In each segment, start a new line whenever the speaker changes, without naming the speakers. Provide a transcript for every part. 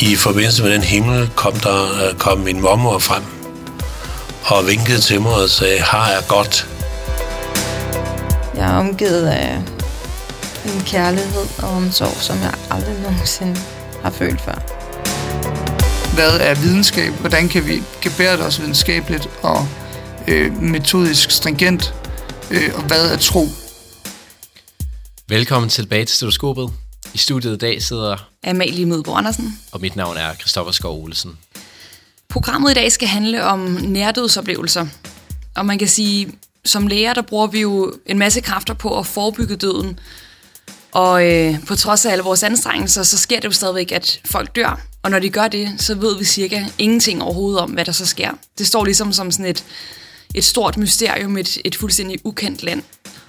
I forbindelse med den himmel kom, der, kom min mormor frem og vinkede til mig og sagde, har jeg godt.
Jeg er omgivet af en kærlighed og omsorg, som jeg aldrig nogensinde har følt før.
Hvad er videnskab? Hvordan kan vi gebære os videnskabeligt og øh, metodisk stringent? Øh, og hvad er tro?
Velkommen tilbage til Stetoskopet. I studiet i dag sidder
Amalie Mødbo Andersen.
Og mit navn er Christoffer Skov Olesen.
Programmet i dag skal handle om nærdødsoplevelser. Og man kan sige, som læger, der bruger vi jo en masse kræfter på at forebygge døden. Og øh, på trods af alle vores anstrengelser, så sker det jo stadigvæk, at folk dør. Og når de gør det, så ved vi cirka ingenting overhovedet om, hvad der så sker. Det står ligesom som sådan et, et stort mysterium, et, et fuldstændig ukendt land.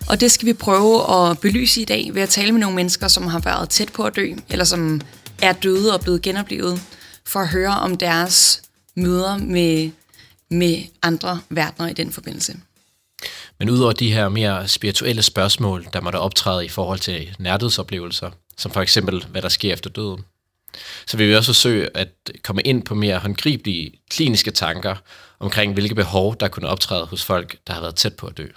Og det skal vi prøve at belyse i dag ved at tale med nogle mennesker, som har været tæt på at dø, eller som er døde og blevet genoplevet, for at høre om deres møder med, med andre verdener i den forbindelse.
Men udover de her mere spirituelle spørgsmål, der må der optræde i forhold til nærdødsoplevelser, som for eksempel, hvad der sker efter døden, så vil vi også forsøge at komme ind på mere håndgribelige kliniske tanker omkring, hvilke behov, der kunne optræde hos folk, der har været tæt på at dø.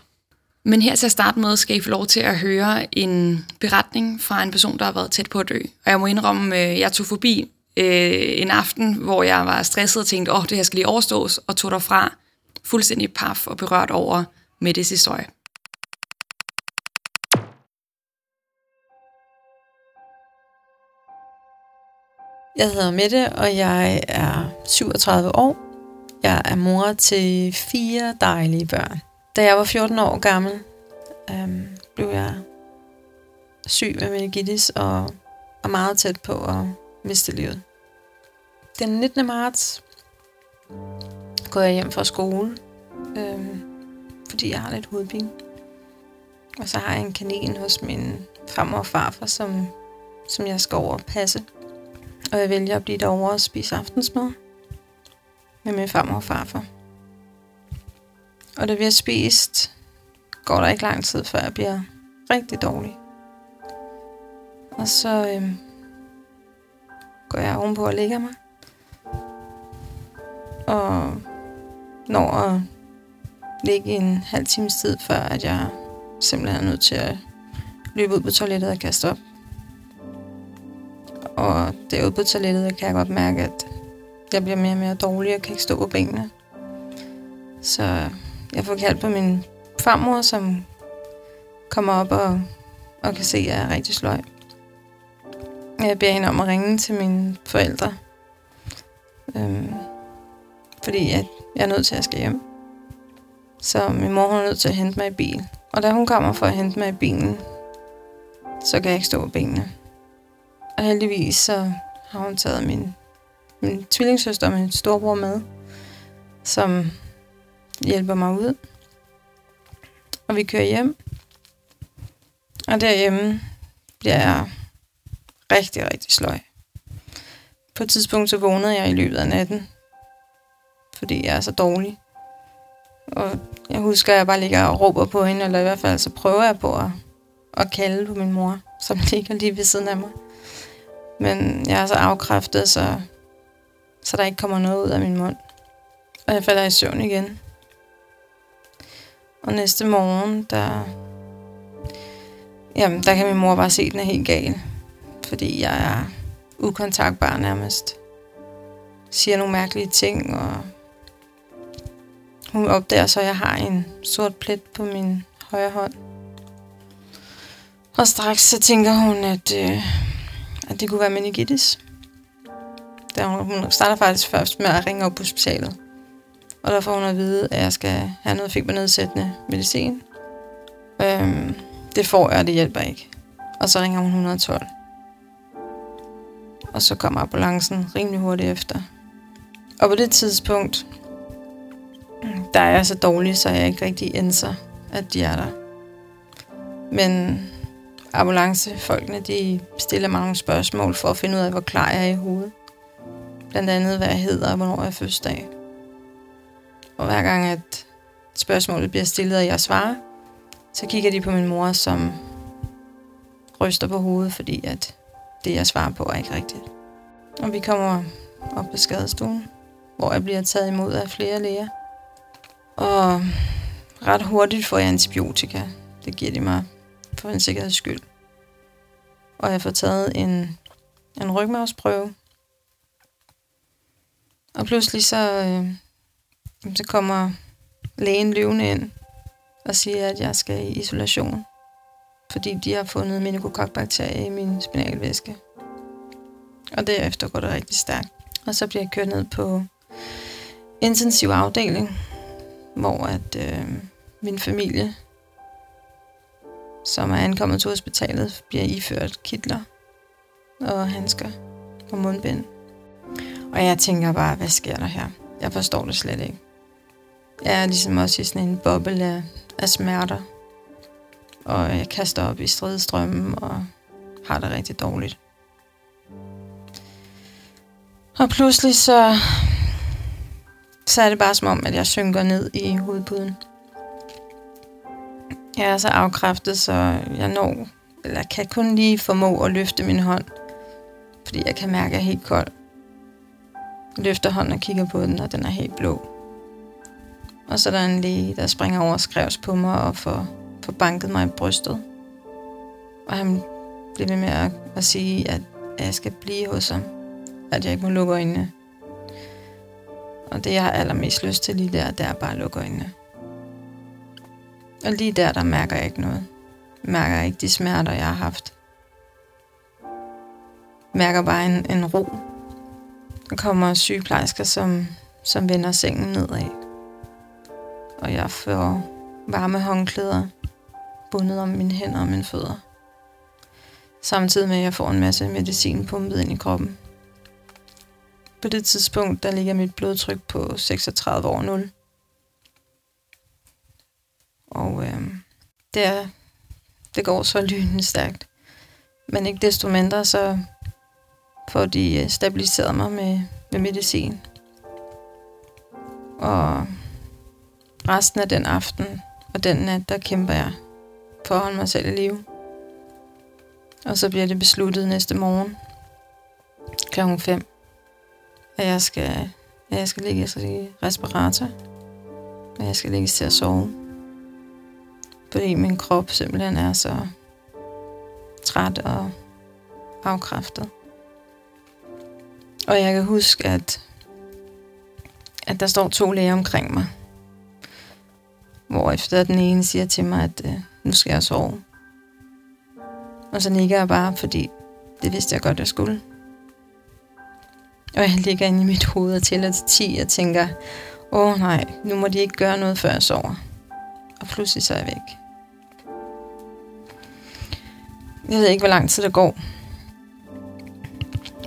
Men her til at starte med skal I få lov til at høre en beretning fra en person, der har været tæt på at dø. Og jeg må indrømme, at jeg tog forbi øh, en aften, hvor jeg var stresset og tænkte, åh, oh, det her skal lige overstås, og tog derfra fuldstændig paf og berørt over Mettes historie.
Jeg hedder Mette, og jeg er 37 år. Jeg er mor til fire dejlige børn. Da jeg var 14 år gammel, øhm, blev jeg syg med meningitis og var meget tæt på at miste livet. Den 19. marts går jeg hjem fra skole, øhm, fordi jeg har lidt hovedpine. Og så har jeg en kanin hos min farmor og farfar, som, som jeg skal over og passe. Og jeg vælger at blive derovre og spise aftensmad med min farmor og farfar. Og da vi har spist, går der ikke lang tid, før jeg bliver rigtig dårlig. Og så øhm, går jeg ovenpå og lægger mig. Og når at ligge en halv times tid, før at jeg simpelthen er nødt til at løbe ud på toilettet og kaste op. Og derude på toilettet kan jeg godt mærke, at jeg bliver mere og mere dårlig og kan ikke stå på benene. Så jeg får hjælp på min farmor, som kommer op og, og kan se, at jeg er rigtig sløj. Jeg beder hende om at ringe til mine forældre. Øhm, fordi jeg, jeg er nødt til at skal hjem. Så min mor er nødt til at hente mig i bil. Og da hun kommer for at hente mig i bilen, så kan jeg ikke stå på benene. Og heldigvis så har hun taget min, min tvillingssøster og min storebror med, som hjælper mig ud. Og vi kører hjem. Og derhjemme bliver jeg rigtig, rigtig sløj. På et tidspunkt så vågnede jeg i løbet af natten, fordi jeg er så dårlig. Og jeg husker, at jeg bare ligger og råber på hende, eller i hvert fald så prøver jeg på at, at kalde på min mor, som ligger lige ved siden af mig. Men jeg er så afkræftet, så, så der ikke kommer noget ud af min mund. Og jeg falder i søvn igen. Og næste morgen, der, jamen, der kan min mor bare se, at den er helt gal. Fordi jeg er ukontaktbar nærmest. Siger nogle mærkelige ting, og hun opdager så, at jeg har en sort plet på min højre hånd. Og straks så tænker hun, at, øh, at det kunne være meningitis. Der hun starter faktisk først med at ringe op på hospitalet. Og der får hun at vide, at jeg skal have noget febernedsættende medicin. Øhm, det får jeg, og det hjælper ikke. Og så ringer hun 112. Og så kommer ambulancen rimelig hurtigt efter. Og på det tidspunkt, der er jeg så dårlig, så jeg ikke rigtig indser, at de er der. Men ambulancefolkene, de stiller mig nogle spørgsmål for at finde ud af, hvor klar jeg er i hovedet. Blandt andet, hvad jeg hedder og hvornår jeg er fødselsdag. Og hver gang, at spørgsmålet bliver stillet, og jeg svarer, så kigger de på min mor, som ryster på hovedet, fordi at det, jeg svarer på, er ikke rigtigt. Og vi kommer op på skadestuen, hvor jeg bliver taget imod af flere læger. Og ret hurtigt får jeg antibiotika. Det giver de mig for en sikkerheds skyld. Og jeg får taget en, en rygmavsprøve. Og pludselig så, øh, så kommer lægen løvende ind og siger, at jeg skal i isolation. Fordi de har fundet meningokokbakterie i min spinalvæske. Og derefter går det rigtig stærkt. Og så bliver jeg kørt ned på intensiv afdeling, hvor at øh, min familie, som er ankommet til hospitalet, bliver iført kitler og handsker og mundbind. Og jeg tænker bare, hvad sker der her? Jeg forstår det slet ikke. Jeg er ligesom også i sådan en boble af, af smerter. Og jeg kaster op i stridstrømmen og har det rigtig dårligt. Og pludselig så, så er det bare som om, at jeg synker ned i hovedpuden. Jeg er så afkræftet, så jeg når, eller kan kun lige formå at løfte min hånd, fordi jeg kan mærke, at jeg er helt kold. Jeg løfter hånden og kigger på den, og den er helt blå. Og så er der en læge, der springer over og skrevs på mig og får, får banket mig i brystet. Og han bliver ved med at, at sige, at, at jeg skal blive hos ham. At jeg ikke må lukke øjnene. Og det, jeg har allermest lyst til lige der, det er bare at lukke øjnene. Og lige der, der mærker jeg ikke noget. Jeg mærker ikke de smerter, jeg har haft. Mærker bare en, en ro. Der kommer sygeplejersker, som, som vender sengen nedad. Og jeg får varme håndklæder bundet om mine hænder og mine fødder. Samtidig med, at jeg får en masse medicin pumpet ind i kroppen. På det tidspunkt, der ligger mit blodtryk på 36 over 0. Og øh, det, er, det går så lynende stærkt. Men ikke desto mindre, så får de øh, stabiliseret mig med, med medicin. Og resten af den aften og den nat, der kæmper jeg for at holde mig selv i live. Og så bliver det besluttet næste morgen klokken 5, at jeg skal, at jeg skal ligge i respirator, og jeg skal ligge til at sove. Fordi min krop simpelthen er så træt og afkræftet. Og jeg kan huske, at, at der står to læger omkring mig. Hvor efter den ene siger til mig, at øh, nu skal jeg sove. Og så nikker jeg bare, fordi det vidste jeg godt, jeg skulle. Og jeg ligger inde i mit hoved og tæller til 10 og tænker, åh nej, nu må de ikke gøre noget, før jeg sover. Og pludselig så er jeg væk. Jeg ved ikke, hvor lang tid det går.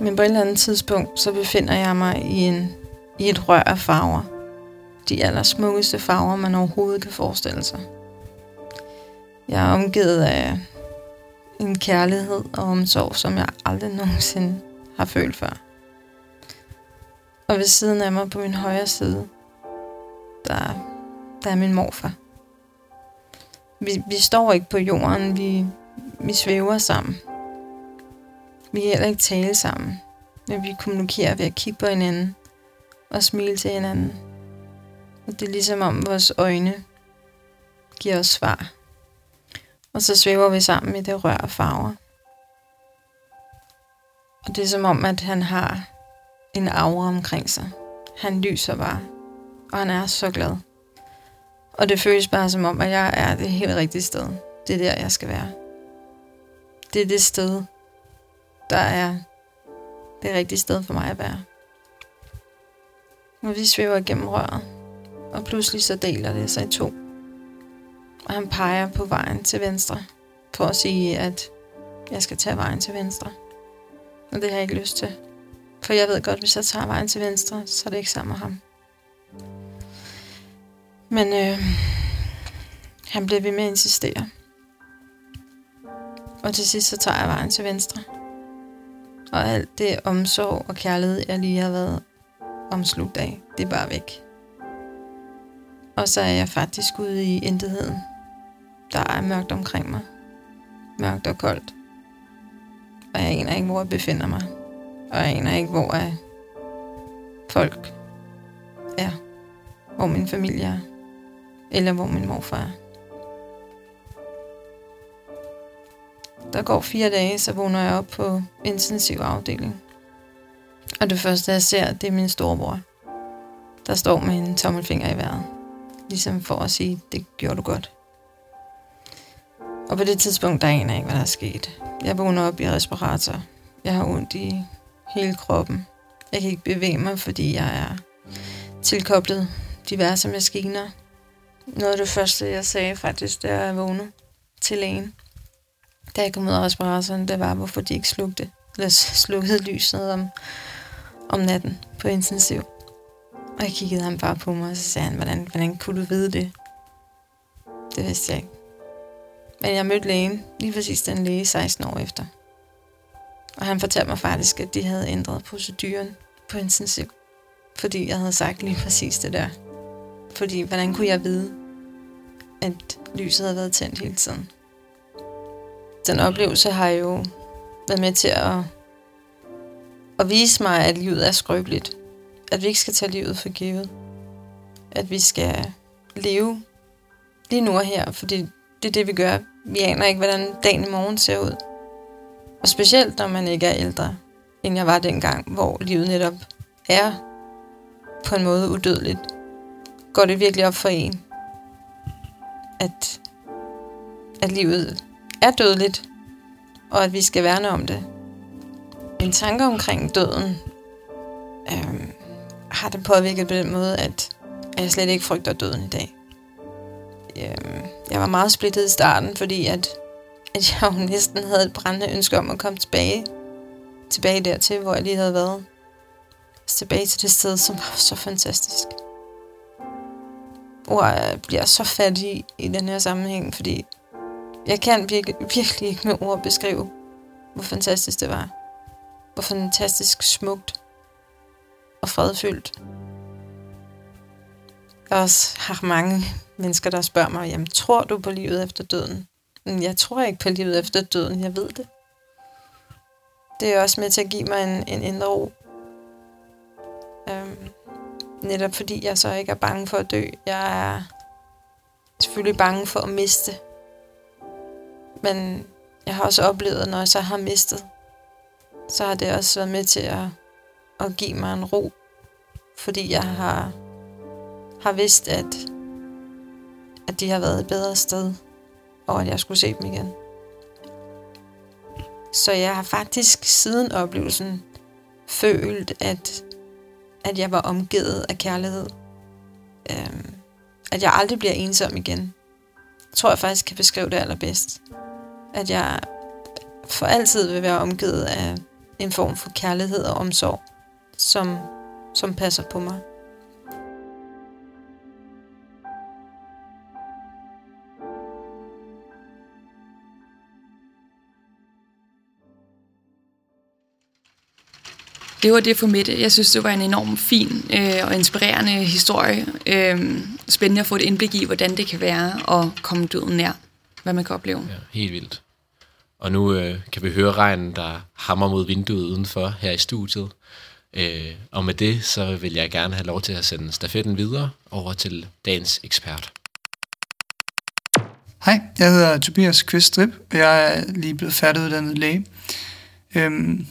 Men på et eller andet tidspunkt, så befinder jeg mig i, en, i et rør af farver. De allersmukkeste farver, man overhovedet kan forestille sig. Jeg er omgivet af en kærlighed og omsorg, som jeg aldrig nogensinde har følt før. Og ved siden af mig på min højre side, der, der er min morfar. Vi, vi står ikke på jorden, vi, vi svæver sammen. Vi kan heller ikke tale sammen, men vi kommunikerer ved at kigge på hinanden og smile til hinanden. Og det er ligesom om vores øjne giver os svar. Og så svæver vi sammen i det rør af farver. Og det er som om, at han har en aura omkring sig. Han lyser bare, og han er så glad. Og det føles bare som om, at jeg er det helt rigtige sted. Det er der, jeg skal være. Det er det sted, der er det rigtige sted for mig at være. Og vi svæver igennem røret, og pludselig så deler det sig i to. Og han peger på vejen til venstre, for at sige, at jeg skal tage vejen til venstre. Og det har jeg ikke lyst til. For jeg ved godt, hvis jeg tager vejen til venstre, så er det ikke sammen med ham. Men øh, han blev ved med at insistere. Og til sidst så tager jeg vejen til venstre. Og alt det omsorg og kærlighed, jeg lige har været omslugt af, det er bare væk. Og så er jeg faktisk ude i intetheden. Der er mørkt omkring mig. Mørkt og koldt. Og jeg aner ikke, hvor jeg befinder mig. Og jeg aner ikke, hvor er folk er. Hvor min familie er. Eller hvor min morfar er. Der går fire dage, så vågner jeg op på intensiv afdeling. Og det første, jeg ser, det er min storebror, der står med en tommelfinger i vejret. Ligesom for at sige, det gjorde du godt. Og på det tidspunkt, der aner jeg ikke, hvad der er sket. Jeg vågner op i respirator. Jeg har ondt i hele kroppen. Jeg kan ikke bevæge mig, fordi jeg er tilkoblet diverse maskiner. Noget af det første, jeg sagde faktisk, da jeg vågnede til lægen, da jeg kom ud af respiratoren, det var, hvorfor de ikke slugte, eller slukkede lyset om, om natten på intensiv. Og jeg kiggede ham bare på mig, og så sagde han, hvordan, hvordan kunne du vide det? Det vidste jeg ikke. Men jeg mødte lægen, lige præcis den læge 16 år efter. Og han fortalte mig faktisk, at de havde ændret proceduren på intensiv. Fordi jeg havde sagt lige præcis det der. Fordi hvordan kunne jeg vide, at lyset havde været tændt hele tiden? Den oplevelse har jo været med til at, at vise mig, at livet er skrøbeligt. At vi ikke skal tage livet for givet. At vi skal leve lige nu og her, fordi det er det, vi gør. Vi aner ikke, hvordan dagen i morgen ser ud. Og specielt, når man ikke er ældre, end jeg var dengang, hvor livet netop er på en måde udødeligt. Går det virkelig op for en, at, at livet er dødeligt, og at vi skal værne om det. En tanke omkring døden øhm, har det påvirket på den måde, at jeg slet ikke frygter døden i dag. Øhm, jeg var meget splittet i starten, fordi at, at jeg jo næsten havde et brændende ønske om at komme tilbage. Tilbage dertil, hvor jeg lige havde været. Tilbage til det sted, som var så fantastisk. Ord bliver så fattig i den her sammenhæng, fordi jeg kan virkelig, virkelig ikke med ord beskrive, hvor fantastisk det var. Hvor fantastisk smukt og fredfyldt. Jeg også har mange mennesker, der spørger mig, jamen tror du på livet efter døden? Jeg tror ikke på livet efter døden, jeg ved det. Det er også med til at give mig en, en indre ro. Øhm, netop fordi jeg så ikke er bange for at dø. Jeg er selvfølgelig bange for at miste men jeg har også oplevet, at når jeg så har mistet, så har det også været med til at, at give mig en ro. Fordi jeg har, har vidst, at, at de har været et bedre sted, og at jeg skulle se dem igen. Så jeg har faktisk siden oplevelsen følt, at, at jeg var omgivet af kærlighed. Øhm, at jeg aldrig bliver ensom igen. Jeg tror jeg faktisk kan beskrive det allerbedst at jeg for altid vil være omgivet af en form for kærlighed og omsorg, som, som passer på mig.
Det var det for Mette. Jeg synes, det var en enorm fin øh, og inspirerende historie. Øh, spændende at få et indblik i, hvordan det kan være at komme døden nær. Hvad man kan opleve.
Ja, helt vildt. Og nu øh, kan vi høre regnen, der hammer mod vinduet udenfor her i studiet. Øh, og med det, så vil jeg gerne have lov til at sende stafetten videre over til dagens ekspert.
Hej, jeg hedder Tobias Kviststrip, og jeg er lige blevet færdiguddannet læge. Øhm,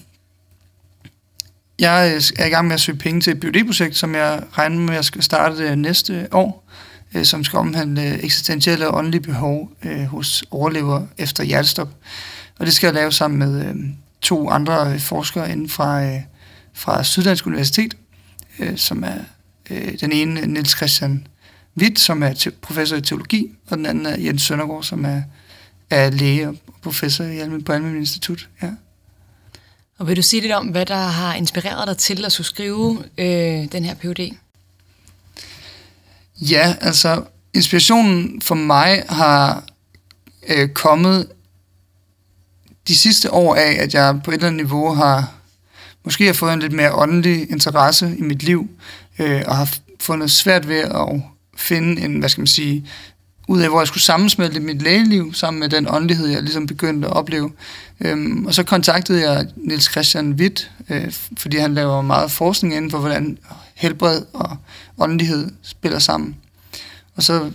jeg er i gang med at søge penge til et biodiprojekt, som jeg regner med, at jeg skal starte øh, næste år, øh, som skal omhandle øh, eksistentielle og åndelige behov øh, hos overlever efter hjertestop. Og det skal jeg lave sammen med øh, to andre øh, forskere inden fra, øh, fra Syddansk Universitet, øh, som er øh, den ene Niels Christian Witt, som er professor i teologi, og den anden er Jens Søndergaard, som er, er læge og professor i Almen, på Almen Institut. Ja.
Og vil du sige lidt om, hvad der har inspireret dig til at skulle skrive øh, den her PhD?
Ja, altså inspirationen for mig har øh, kommet de sidste år af, at jeg på et eller andet niveau har måske har fået en lidt mere åndelig interesse i mit liv, øh, og har fundet svært ved at finde en, hvad skal man sige, ud af, hvor jeg skulle sammensmelte mit lægeliv sammen med den åndelighed, jeg ligesom begyndte at opleve. Øhm, og så kontaktede jeg Nils Christian Witt, øh, fordi han laver meget forskning inden for, hvordan helbred og åndelighed spiller sammen. Og så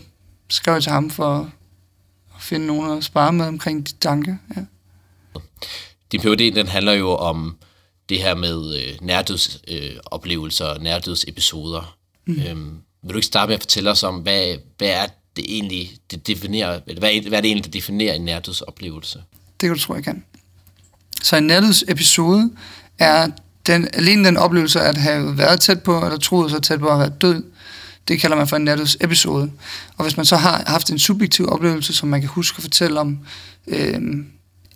skrev jeg til ham for at finde nogen at spare med omkring de tanker. Ja.
Din PhD, den handler jo om det her med øh, nærdødsoplevelser, øh, nærdødsepisoder. Mm. Øhm, vil du ikke starte med at fortælle os om, hvad, hvad er det egentlig, det definerer, eller hvad, hvad er det egentlig, der definerer en nærdødsoplevelse?
Det kan du tro, jeg kan. Så en nærdødsepisode er den, alene den oplevelse at have været tæt på, eller troet sig tæt på at være død, det kalder man for en nærdødsepisode. Og hvis man så har haft en subjektiv oplevelse, som man kan huske at fortælle om øh,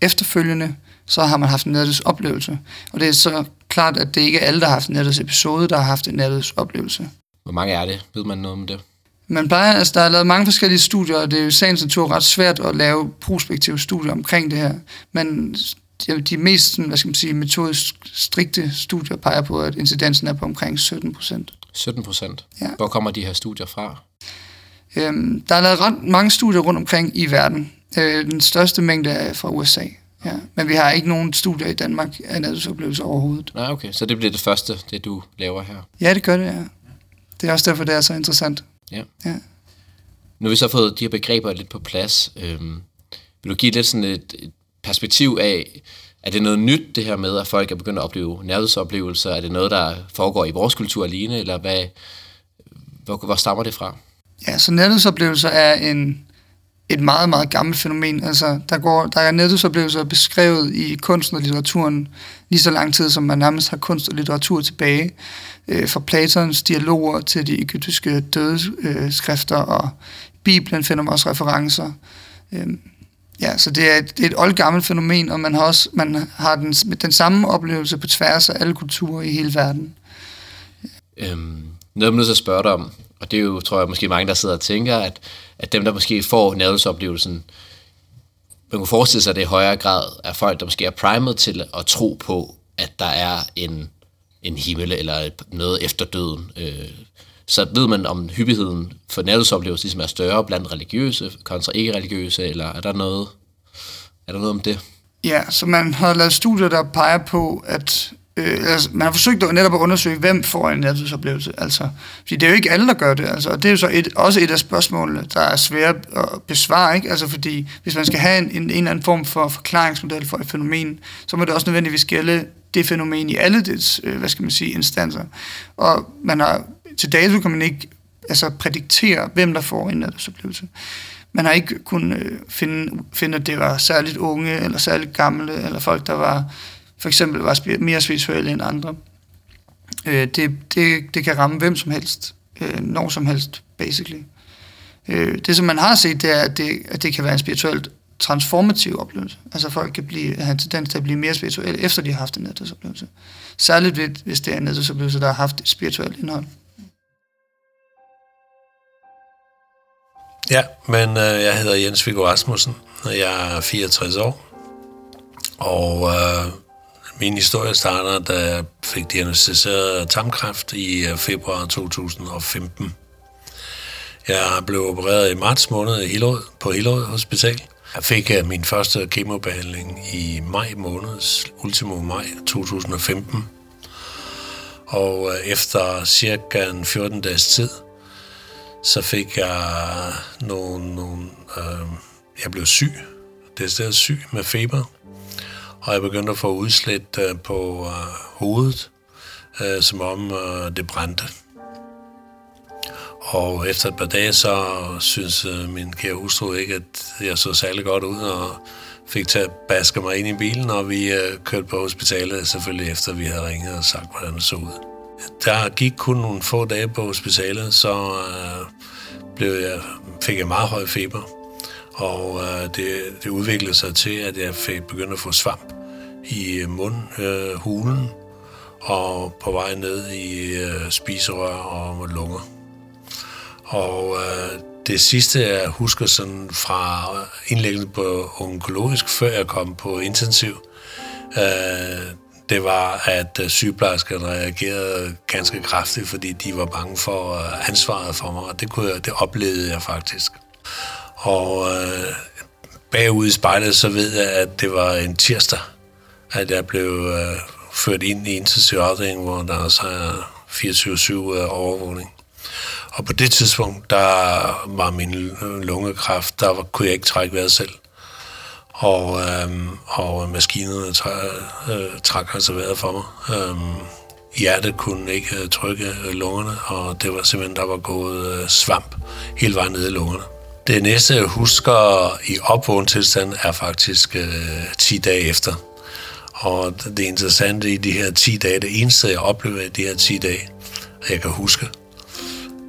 efterfølgende, så har man haft en nærdødsoplevelse. Og det er så klart, at det ikke er alle, der har haft en nærdødsepisode, der har haft en nærdødsoplevelse.
Hvor mange er det? Ved man noget om det?
Man plejer, altså der er lavet mange forskellige studier, og det er jo sagens natur ret svært at lave prospektive studier omkring det her. Men de mest hvad skal man sige, metodisk strikte studier peger på, at incidensen er på omkring 17 procent.
17 procent?
Ja.
Hvor kommer de her studier fra?
Øhm, der er lavet ret mange studier rundt omkring i verden. Øh, den største mængde er fra USA. Ja. Men vi har ikke nogen studier i Danmark af nærdødsoplevelser overhovedet.
Nej, okay. Så det bliver det første, det du laver her?
Ja, det gør det, ja. Det er også derfor, det er så interessant.
Ja.
ja.
Nu har vi så fået de her begreber lidt på plads. Øhm, vil du give lidt sådan et, et perspektiv af, er det noget nyt, det her med, at folk er begyndt at opleve nærhedsoplevelser? Er det noget, der foregår i vores kultur alene, eller hvad, hvor, hvor stammer det fra?
Ja, så nærhedsoplevelser er en, et meget, meget gammelt fænomen. Altså, der, går, der er nærhedsoplevelser beskrevet i kunsten og litteraturen lige så lang tid, som man nærmest har kunst og litteratur tilbage. Øh, fra Platons dialoger til de egyptiske dødeskrifter, øh, og Bibelen finder man også referencer. Øh, Ja, så det er, et, det er et oldgammelt fænomen, og man har også man har den, den samme oplevelse på tværs af alle kulturer i hele verden.
Øhm, noget, jeg nødt til at spørge dig om, og det er jo, tror jeg, måske mange, der sidder og tænker, at, at dem, der måske får nærhedsoplevelsen, man kunne forestille sig, at det i højere grad er folk, der måske er primet til at tro på, at der er en, en himmel eller noget efter døden. Øh, så ved man om hyppigheden for nærhedsoplevelsen ligesom er større blandt religiøse kontra ikke-religiøse, eller er der noget, er der noget om det?
Ja, så man har lavet studier, der peger på, at øh, altså, man har forsøgt at netop at undersøge, hvem får en nærhedsoplevelse. Altså, fordi det er jo ikke alle, der gør det. Altså, og det er jo så et, også et af spørgsmålene, der er svært at besvare. Ikke? Altså, fordi hvis man skal have en, en, en eller anden form for forklaringsmodel for et fænomen, så må det også nødvendigvis gælde det fænomen i alle dets, øh, hvad skal man sige, instanser. Og man har til dato kan man ikke altså, prædiktere, hvem der får en nærhedsoplevelse. Man har ikke kunnet øh, finde, finde, at det var særligt unge, eller særligt gamle, eller folk, der var for eksempel var mere spirituelle end andre. Øh, det, det, det kan ramme hvem som helst, øh, når som helst, basically. Øh, det, som man har set, det er, at det, at det kan være en spirituelt transformativ oplevelse. Altså folk kan blive, have en tendens til at blive mere spirituelle, efter de har haft en nedtidsoplevelse. Særligt hvis det er en nedtidsoplevelse, der har haft et spirituelt indhold.
Ja, men øh, jeg hedder Jens Viggo Rasmussen, og jeg er 64 år. Og øh, min historie starter, da jeg fik diagnostiseret tarmkræft i øh, februar 2015. Jeg blev opereret i marts måned i Hillerød, på Hillerød Hospital. Jeg fik øh, min første kemobehandling i maj måned, ultimo maj 2015. Og øh, efter cirka en 14 dages tid, så fik jeg nogle, nogle øh, jeg blev syg, det er stedet syg med feber, og jeg begyndte at få udslæt øh, på øh, hovedet, øh, som om øh, det brændte. Og efter et par dage, så synes øh, min kære hustru ikke, at jeg så særlig godt ud, og fik til at baske mig ind i bilen, og vi øh, kørte på hospitalet, selvfølgelig efter vi havde ringet og sagt, hvordan det så ud. Der gik kun nogle få dage på hospitalet, så øh, blev jeg, fik jeg meget høj feber. Og øh, det, det udviklede sig til, at jeg fik begyndt at få svamp i mundhulen øh, øh og på vej ned i øh, spiserør og lunger. Og øh, det sidste, jeg husker sådan fra indlæggelsen på onkologisk, før jeg kom på intensiv, øh, det var, at øh, sygeplejerskerne reagerede ganske kraftigt, fordi de var bange for øh, ansvaret for mig, og det, kunne jeg, det oplevede jeg faktisk. Og øh, bagud i spejlet, så ved jeg, at det var en tirsdag, at jeg blev øh, ført ind i intensiv afdeling, hvor der også er 24-7 øh, overvågning. Og på det tidspunkt, der var min lungekræft, der var, kunne jeg ikke trække vejret selv. Og, øhm, og maskinerne træ, øh, trak altså vejret for mig. Øhm, hjertet kunne ikke øh, trykke øh, lungerne, og det var simpelthen, der var gået øh, svamp hele vejen ned i lungerne. Det næste, jeg husker i opvågen tilstand, er faktisk øh, 10 dage efter. Og det interessante i de her 10 dage, det eneste, jeg oplever i de her 10 dage, jeg kan huske,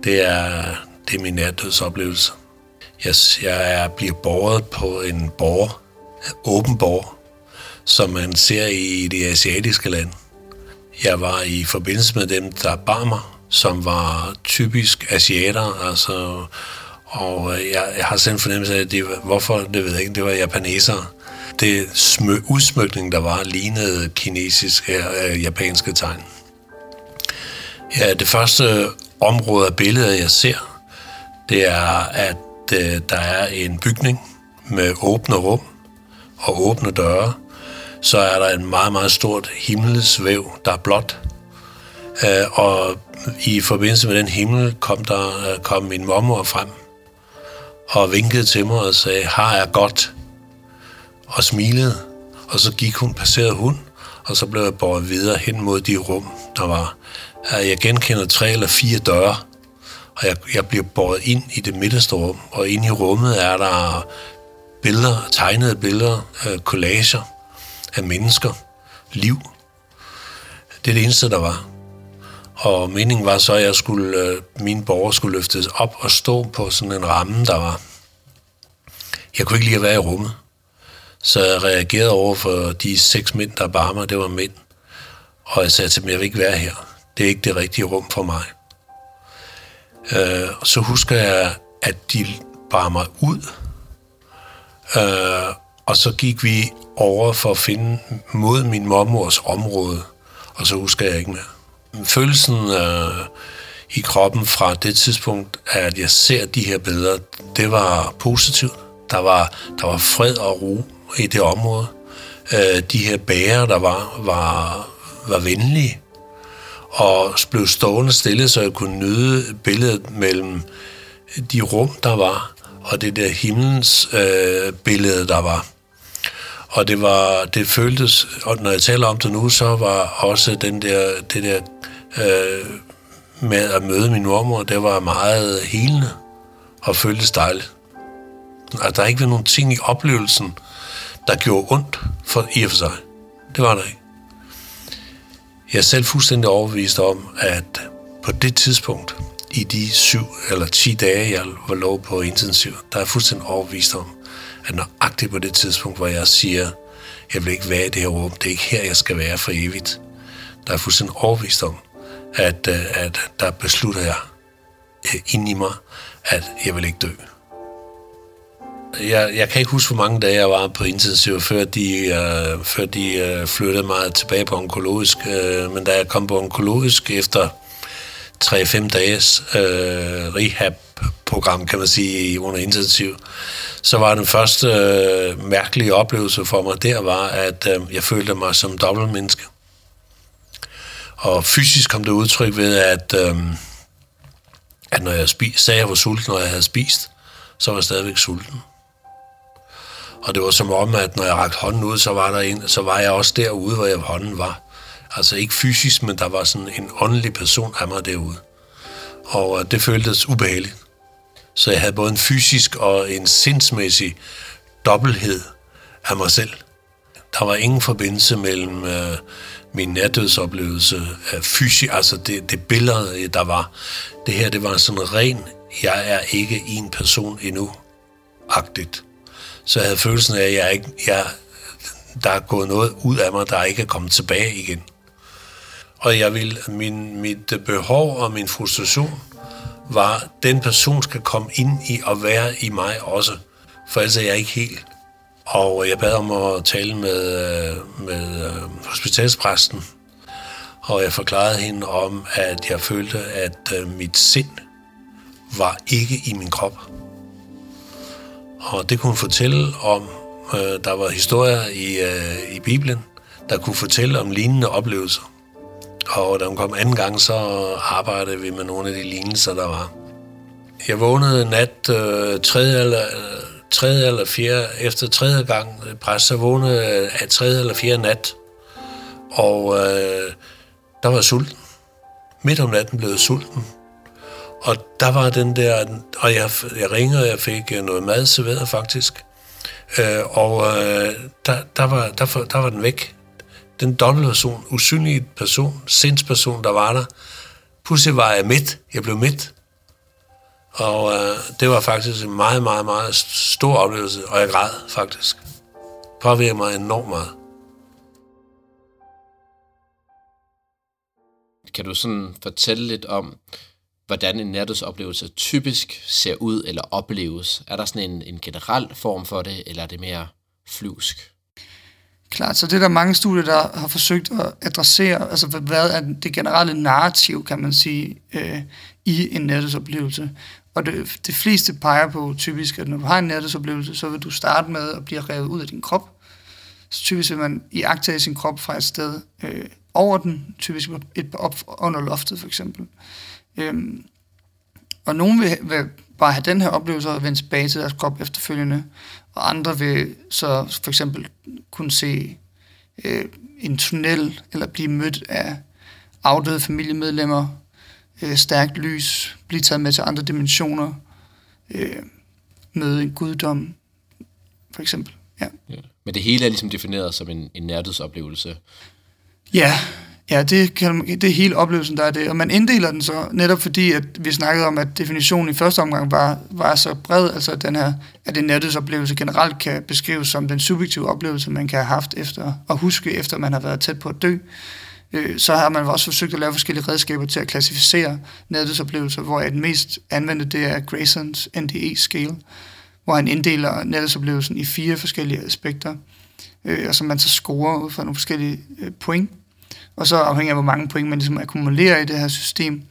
det er, det er min nærdødsoplevelse. Jeg, jeg er, bliver båret på en borger, åben borger, som man ser i de asiatiske lande. Jeg var i forbindelse med dem, der bar mig, som var typisk asiater, altså, og øh, jeg, jeg har selv en fornemmelse af, at det, hvorfor, det ved jeg ikke, det var japanesere. Det smø, udsmykning, der var, lignede kinesiske, øh, japanske tegn. Ja, det første område af billedet, jeg ser, det er, at øh, der er en bygning med åbne rum og åbne døre. Så er der en meget, meget stort himmelsvæv, der er blåt. Øh, og i forbindelse med den himmel kom, der, øh, kom min mormor frem og vinkede til mig og sagde, har jeg godt, og smilede. Og så gik hun, passerede hun, og så blev jeg båret videre hen mod de rum, der var. Jeg genkender tre eller fire døre, og jeg, jeg bliver båret ind i det midterste rum, og inde i rummet er der billeder, tegnede billeder, øh, collager af mennesker, liv. Det er det eneste, der var. Og meningen var så, at jeg skulle, øh, mine borger skulle løftes op og stå på sådan en ramme, der var. Jeg kunne ikke lide at være i rummet. Så jeg reagerede over for de seks mænd, der bar mig, det var mænd. Og jeg sagde til dem, jeg vil ikke være her. Det er ikke det rigtige rum for mig. Øh, så husker jeg, at de bar mig ud. Øh, og så gik vi over for at finde mod min mormors område. Og så husker jeg ikke mere. Følelsen øh, i kroppen fra det tidspunkt, at jeg ser de her billeder, det var positivt. Der var, der var fred og ro i det område. Øh, de her bærer, der var, var, var venlige og blev stående stille, så jeg kunne nyde billedet mellem de rum, der var, og det der himlens øh, billede, der var. Og det var, det føltes, og når jeg taler om det nu, så var også den der, det der øh, med at møde min mormor, det var meget helende og føltes dejligt. Og der er ikke været nogen ting i oplevelsen, der gjorde ondt for i og for sig. Det var der ikke. Jeg er selv fuldstændig overbevist om, at på det tidspunkt, i de syv eller ti dage, jeg var lov på intensiv, der er jeg fuldstændig overbevist om, at nøjagtigt på det tidspunkt, hvor jeg siger, jeg vil ikke være i det her rum, det er ikke her, jeg skal være for evigt, der er fuldstændig overvist om, at, øh, at der beslutter jeg øh, ind i mig, at jeg vil ikke dø. Jeg, jeg kan ikke huske, hvor mange dage jeg var på intensiv, før de, øh, før de øh, flyttede mig tilbage på onkologisk. Øh, men da jeg kom på onkologisk efter 3-5 dages øh, rehab program, kan man sige, under intensiv, så var den første øh, mærkelige oplevelse for mig der var, at øh, jeg følte mig som dobbeltmenneske. Og fysisk kom det udtryk ved, at, øh, at når jeg spiste, sagde, at jeg var sulten, når jeg havde spist, så var jeg stadigvæk sulten. Og det var som om, at når jeg rakte hånden ud, så var, der en, så var jeg også derude, hvor jeg hånden var. Altså ikke fysisk, men der var sådan en åndelig person af mig derude. Og øh, det føltes ubehageligt. Så jeg havde både en fysisk og en sindsmæssig dobbelthed af mig selv. Der var ingen forbindelse mellem øh, min nærdødsoplevelse af fysisk, altså det, det billede, der var. Det her, det var sådan ren, jeg er ikke en person endnu, agtigt så jeg havde følelsen af, at jeg ikke, jeg, der er gået noget ud af mig, der ikke er kommet tilbage igen. Og jeg vil, min, mit behov og min frustration var, den person skal komme ind i og være i mig også, for ellers er jeg ikke helt. Og jeg bad om at tale med, øh, med øh, hospitalspræsten, og jeg forklarede hende om, at jeg følte, at øh, mit sind var ikke i min krop. Og det kunne fortælle om, der var historier i, i Bibelen, der kunne fortælle om lignende oplevelser. Og da hun kom anden gang, så arbejdede vi med nogle af de lignelser, der var. Jeg vågnede nat øh, tredje, eller, tredje eller fjerde, efter tredje gang øh, præst, så vågnede jeg tredje eller fjerde nat. Og øh, der var sulten. Midt om natten blev jeg sulten. Og der var den der, og jeg, jeg ringede, og jeg fik øh, noget mad serveret faktisk. Øh, og øh, der, der, var, der, der var den væk. Den dobbeltperson, usynlige person, sindsperson, der var der. Pludselig var jeg midt. Jeg blev midt. Og øh, det var faktisk en meget, meget, meget stor oplevelse, og jeg græd faktisk. Påvirker mig enormt meget.
Kan du sådan fortælle lidt om, hvordan en nærdødsoplevelse typisk ser ud eller opleves? Er der sådan en, en generel form for det, eller er det mere flyvsk?
Klart, så det er der mange studier, der har forsøgt at adressere, altså hvad er det generelle narrativ, kan man sige, øh, i en nettesoplevelse. Og det, det fleste peger på typisk, at når du har en nettesoplevelse, så vil du starte med at blive revet ud af din krop. Så typisk vil man iagtage sin krop fra et sted øh, over den, typisk et op under loftet for eksempel. Øhm, og nogen vil, vil bare have den her oplevelse og vende tilbage til deres krop efterfølgende, og andre vil så for eksempel kunne se øh, en tunnel eller blive mødt af afdøde familiemedlemmer, øh, stærkt lys, blive taget med til andre dimensioner, øh, møde en guddom, for eksempel. Ja. ja.
Men det hele er ligesom defineret som en, en nærhedsoplevelse.
Ja, ja det, kan, det er hele oplevelsen, der er det. Og man inddeler den så netop fordi, at vi snakkede om, at definitionen i første omgang var, var så bred, altså den her, at en nærhedsoplevelse generelt kan beskrives som den subjektive oplevelse, man kan have haft efter at huske, efter man har været tæt på at dø. Øh, så har man også forsøgt at lave forskellige redskaber til at klassificere nærhedsoplevelser, hvor den mest anvendte det er Graysons NDE-scale, hvor han inddeler nærhedsoplevelsen i fire forskellige aspekter, øh, og som man så scorer ud fra nogle forskellige øh, point. Og så afhængig af, hvor mange point man ligesom akkumulerer i det her system,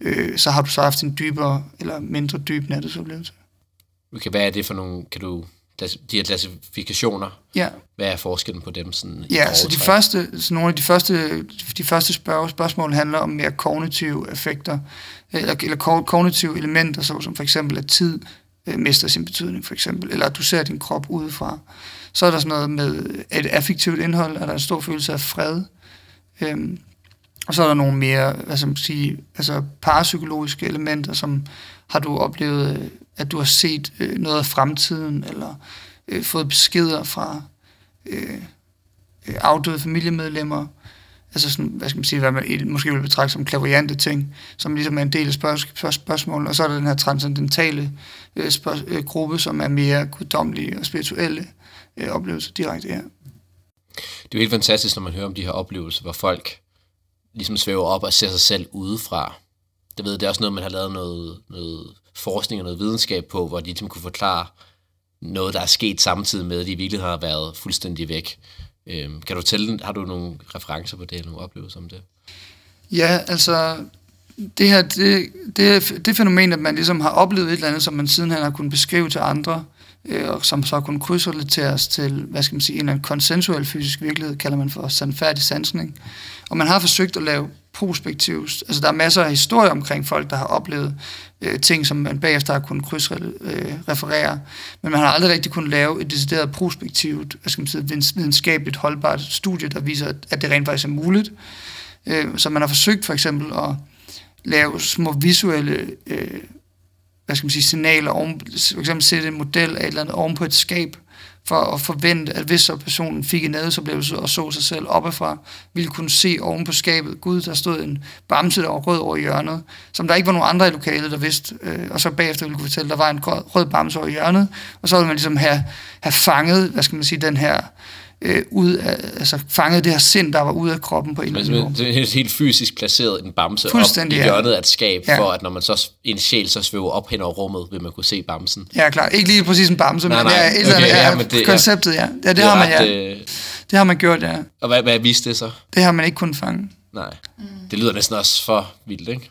øh, så har du så haft en dybere eller mindre dyb nærhedsoplevelse.
Okay, hvad er det for nogle, kan du de her klassifikationer.
Ja.
Hvad er forskellen på dem? Sådan
ja, så de første, så nogle af de første, de første spørg, spørgsmål handler om mere kognitive effekter, eller, eller kognitive elementer, såsom for eksempel, at tid øh, mister sin betydning, for eksempel, eller at du ser din krop udefra. Så er der sådan noget med et affektivt indhold, er der en stor følelse af fred. Øhm, og så er der nogle mere, hvad skal man sige, altså parapsykologiske elementer, som har du oplevet øh, at du har set øh, noget af fremtiden, eller øh, fået beskeder fra øh, øh afdøde familiemedlemmer, altså sådan, hvad skal man sige, hvad man måske vil betragte som klaverjante ting, som ligesom er en del af spørg- spørgsmål, og så er der den her transcendentale øh, spørg- øh, gruppe, som er mere guddommelige og spirituelle øh, oplevelser direkte her.
Det er jo helt fantastisk, når man hører om de her oplevelser, hvor folk ligesom svæver op og ser sig selv udefra. Det ved, det er også noget, man har lavet noget, noget forskning og noget videnskab på, hvor de ligesom kunne forklare noget, der er sket samtidig med, at de virkelig har været fuldstændig væk. Øhm, kan du tælle, har du nogle referencer på det, eller nogle oplevelser om det?
Ja, altså, det her, det, det, det fænomen, at man ligesom har oplevet et eller andet, som man sidenhen har kunnet beskrive til andre, øh, Øh, og som så kunne kunnet krydsrelateres til, hvad skal man sige, en eller anden konsensuel fysisk virkelighed, kalder man for sandfærdig sansning. Og man har forsøgt at lave prospektivt. Altså der er masser af historier omkring folk, der har oplevet øh, ting, som man bagefter har kunnet krydsreferere, øh, men man har aldrig rigtig kunnet lave et decideret prospektivt, hvad skal man sige, videnskabeligt holdbart studie, der viser, at det rent faktisk er muligt. Øh, så man har forsøgt for eksempel at lave små visuelle øh, hvad skal man sige, signaler, oven, for eksempel sætte en model af et eller andet oven på et skab, for at forvente, at hvis så personen fik en adelsoplevelse og så sig selv oppefra, ville kunne se oven på skabet, gud, der stod en bamse, der var rød over hjørnet, som der ikke var nogen andre i lokalet, der vidste, øh, og så bagefter ville kunne fortælle, at der var en rød bamse over hjørnet, og så ville man ligesom have, have fanget, hvad skal man sige, den her øh, ud af, altså fanget det her sind, der var ude af kroppen på en eller anden
måde. Det er helt fysisk placeret en bamse op i hjørnet af et skab, ja. for at når man så en sjæl så svæver op hen over rummet, vil man kunne se bamsen.
Ja, klar. Ikke lige præcis en bamse, nej, men, nej. Ja, et okay, andet, ja, men det, konceptet, ja. Ja, det, det har man, ja. Det, øh, det har man gjort, ja.
Og hvad, hvad viste det så?
Det har man ikke kunnet fange.
Nej. Mm. Det lyder næsten også for vildt, ikke?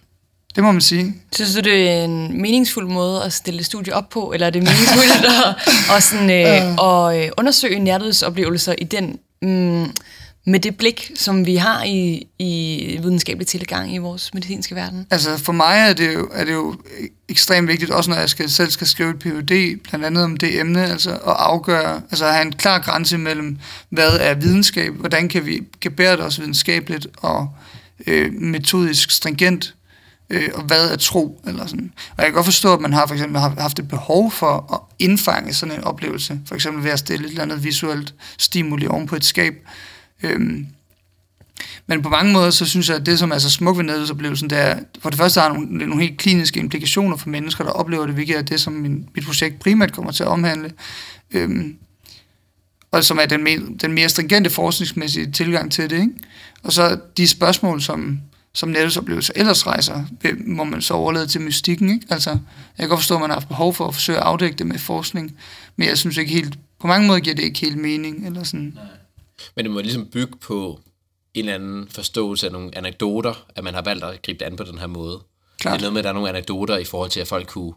Det må man sige.
Synes du, det er en meningsfuld måde at stille studie op på, eller er det meningsfuldt at, at, sådan, øh, at øh, undersøge nærdødsoplevelser i den, mm, med det blik, som vi har i, i videnskabelig tilgang i vores medicinske verden?
Altså for mig er det, jo, er det jo ekstremt vigtigt, også når jeg skal, selv skal skrive et PhD, blandt andet om det emne, altså at afgøre, altså at have en klar grænse mellem, hvad er videnskab, hvordan kan vi gebære det os videnskabeligt og øh, metodisk stringent, øh, og hvad er tro, eller sådan. Og jeg kan godt forstå, at man har for eksempel haft et behov for at indfange sådan en oplevelse, for eksempel ved at stille et eller andet visuelt stimuli oven på et skab. Øhm, men på mange måder, så synes jeg, at det, som er så smukt ved nedløbsoplevelsen, det er, for det første har nogle, nogle helt kliniske implikationer for mennesker, der oplever det, hvilket er det, som min, mit projekt primært kommer til at omhandle. Øhm, og som er den, mere, den mere stringente forskningsmæssige tilgang til det. Ikke? Og så de spørgsmål, som, som nærdødsoplevelser ellers rejser, må man så overlade til mystikken. Ikke? Altså, jeg kan godt forstå, at man har haft behov for at forsøge at afdække det med forskning, men jeg synes ikke helt, på mange måder giver det ikke helt mening. Eller sådan. Nej.
Men det må ligesom bygge på en eller anden forståelse af nogle anekdoter, at man har valgt at gribe det an på den her måde. Klart. Det er noget med, at der er nogle anekdoter i forhold til, at folk kunne